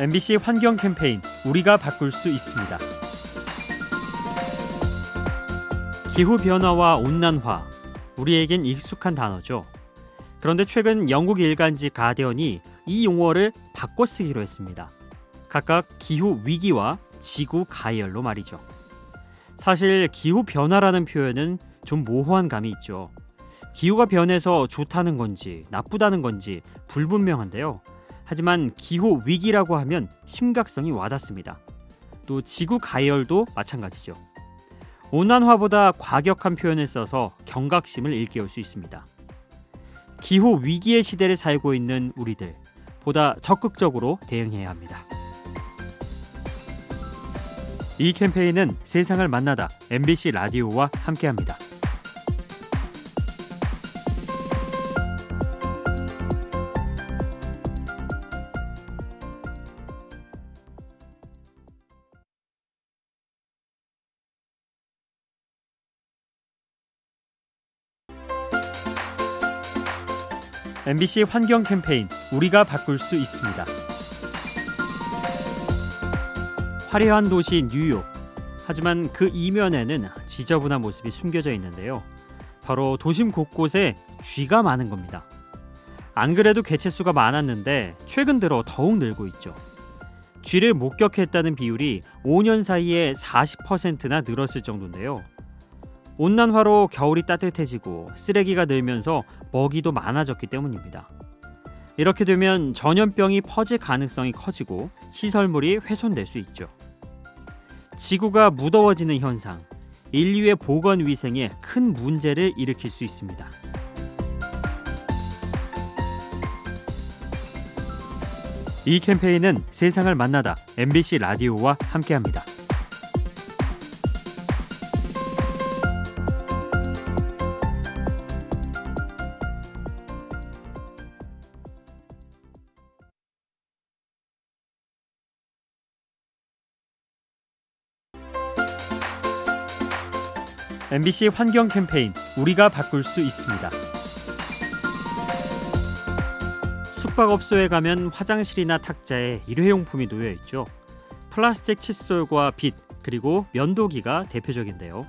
MBC 환경 캠페인 우리가 바꿀 수 있습니다. 기후 변화와 온난화 우리에겐 익숙한 단어죠. 그런데 최근 영국 일간지 가디언이 이 용어를 바꿔 쓰기로 했습니다. 각각 기후 위기와 지구 가열로 말이죠. 사실 기후 변화라는 표현은 좀 모호한 감이 있죠. 기후가 변해서 좋다는 건지 나쁘다는 건지 불분명한데요. 하지만 기후 위기라고 하면 심각성이 와닿습니다. 또 지구 가열도 마찬가지죠. 온난화보다 과격한 표현을 써서 경각심을 일깨울 수 있습니다. 기후 위기의 시대를 살고 있는 우리들 보다 적극적으로 대응해야 합니다. 이 캠페인은 세상을 만나다 MBC 라디오와 함께합니다. MBC 환경 캠페인 우리가 바꿀 수 있습니다. 화려한 도시 뉴욕. 하지만 그 이면에는 지저분한 모습이 숨겨져 있는데요. 바로 도심 곳곳에 쥐가 많은 겁니다. 안 그래도 개체수가 많았는데 최근 들어 더욱 늘고 있죠. 쥐를 목격했다는 비율이 5년 사이에 40%나 늘었을 정도인데요. 온난화로 겨울이 따뜻해지고 쓰레기가 늘면서 먹이도 많아졌기 때문입니다. 이렇게 되면 전염병이 퍼질 가능성이 커지고 시설물이 훼손될 수 있죠. 지구가 무더워지는 현상, 인류의 보건 위생에 큰 문제를 일으킬 수 있습니다. 이 캠페인은 세상을 만나다 MBC 라디오와 함께합니다. MBC 환경 캠페인 우리가 바꿀 수 있습니다. 숙박업소에 가면 화장실이나 탁자에 일회용품이 놓여 있죠. 플라스틱 칫솔과 빗 그리고 면도기가 대표적인데요.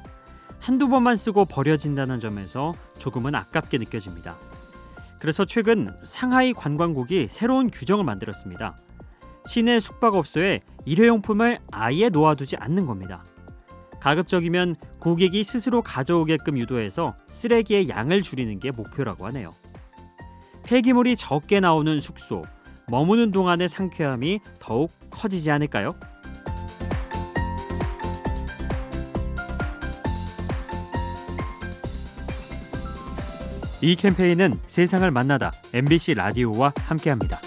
한두 번만 쓰고 버려진다는 점에서 조금은 아깝게 느껴집니다. 그래서 최근 상하이 관광국이 새로운 규정을 만들었습니다. 시내 숙박업소에 일회용품을 아예 놓아두지 않는 겁니다. 가급적이면 고객이 스스로 가져오게끔 유도해서 쓰레기의 양을 줄이는 게 목표라고 하네요. 폐기물이 적게 나오는 숙소, 머무는 동안의 상쾌함이 더욱 커지지 않을까요? 이 캠페인은 세상을 만나다 MBC 라디오와 함께합니다.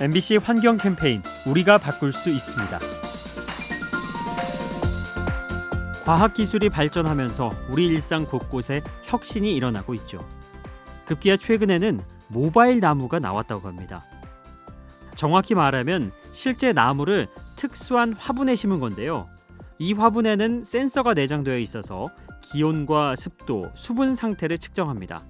MBC 환경 캠페인 우리가 바꿀 수 있습니다. 과학 기술이 발전하면서 우리 일상 곳곳에 혁신이 일어나고 있죠. 급기야 최근에는 모바일 나무가 나왔다고 합니다. 정확히 말하면 실제 나무를 특수한 화분에 심은 건데요. 이 화분에는 센서가 내장되어 있어서 기온과 습도, 수분 상태를 측정합니다.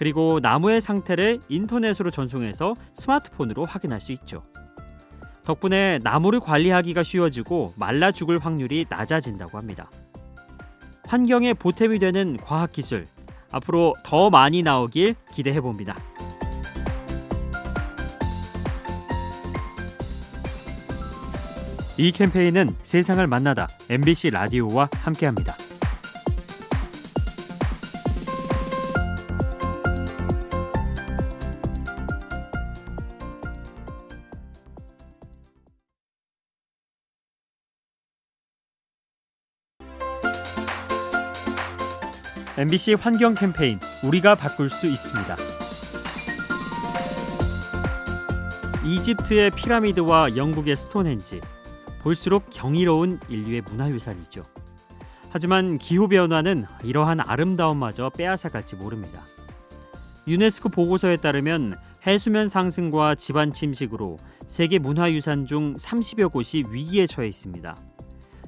그리고 나무의 상태를 인터넷으로 전송해서 스마트폰으로 확인할 수 있죠. 덕분에 나무를 관리하기가 쉬워지고 말라 죽을 확률이 낮아진다고 합니다. 환경에 보탬이 되는 과학 기술 앞으로 더 많이 나오길 기대해 봅니다. 이 캠페인은 세상을 만나다 MBC 라디오와 함께합니다. MBC 환경 캠페인 우리가 바꿀 수 있습니다. 이집트의 피라미드와 영국의 스톤헨지 볼수록 경이로운 인류의 문화유산이죠. 하지만 기후 변화는 이러한 아름다움마저 빼앗아갈지 모릅니다. 유네스코 보고서에 따르면 해수면 상승과 지반 침식으로 세계 문화유산 중 30여 곳이 위기에 처해 있습니다.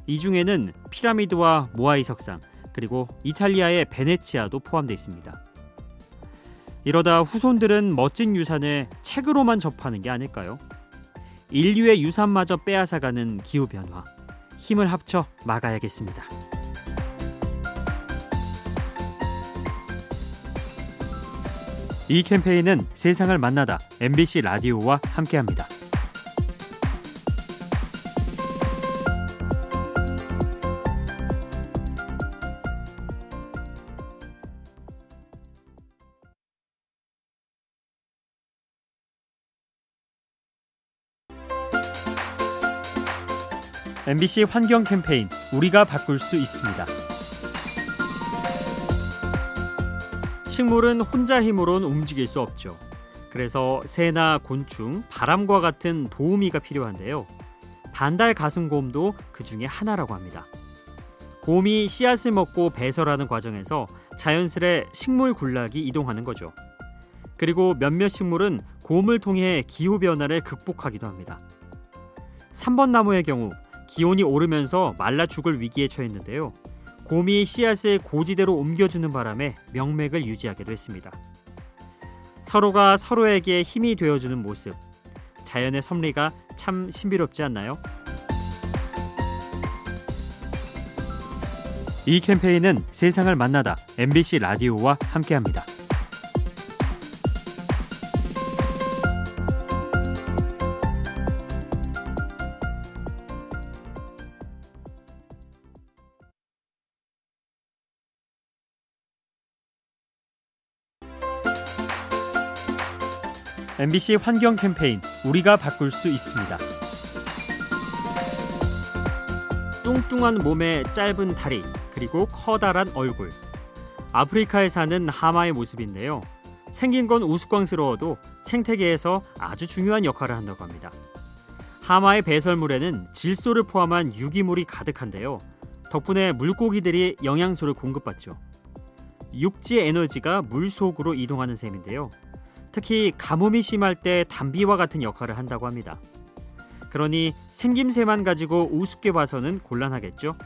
이 중에는 피라미드와 모아이 석상, 그리고 이탈리아의 베네치아도 포함되어 있습니다. 이러다 후손들은 멋진 유산을 책으로만 접하는 게 아닐까요? 인류의 유산마저 빼앗아가는 기후 변화. 힘을 합쳐 막아야겠습니다. 이 캠페인은 세상을 만나다 MBC 라디오와 함께합니다. MBC 환경 캠페인 우리가 바꿀 수 있습니다. 식물은 혼자 힘으론 움직일 수 없죠. 그래서 새나 곤충, 바람과 같은 도우미가 필요한데요. 반달 가슴곰도 그 중에 하나라고 합니다. 곰이 씨앗을 먹고 배설하는 과정에서 자연스레 식물 군락이 이동하는 거죠. 그리고 몇몇 식물은 곰을 통해 기후 변화를 극복하기도 합니다. 3번 나무의 경우 기온이 오르면서 말라 죽을 위기에 처했는데요. 곰이 씨앗을 고지대로 옮겨주는 바람에 명맥을 유지하기도 했습니다. 서로가 서로에게 힘이 되어주는 모습, 자연의 섭리가 참 신비롭지 않나요? 이 캠페인은 세상을 만나다 MBC 라디오와 함께합니다. MBC 환경 캠페인 우리가 바꿀 수 있습니다. 뚱뚱한 몸에 짧은 다리 그리고 커다란 얼굴. 아프리카에 사는 하마의 모습인데요. 생긴 건 우스꽝스러워도 생태계에서 아주 중요한 역할을 한다고 합니다. 하마의 배설물에는 질소를 포함한 유기물이 가득한데요. 덕분에 물고기들이 영양소를 공급받죠. 육지 에너지가 물 속으로 이동하는 셈인데요. 특히 가뭄이 심할 때 담비와 같은 역할을 한다고 합니다. 그러니 생김새만 가지고 우습게 봐서는 곤란하겠죠.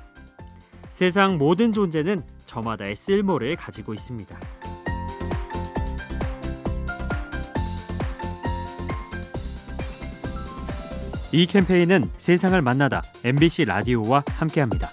세상 모든 존재는 저마다의 쓸모를 가지고 있습니다. 이 캠페인은 세상을 만나다 MBC 라디오와 함께합니다.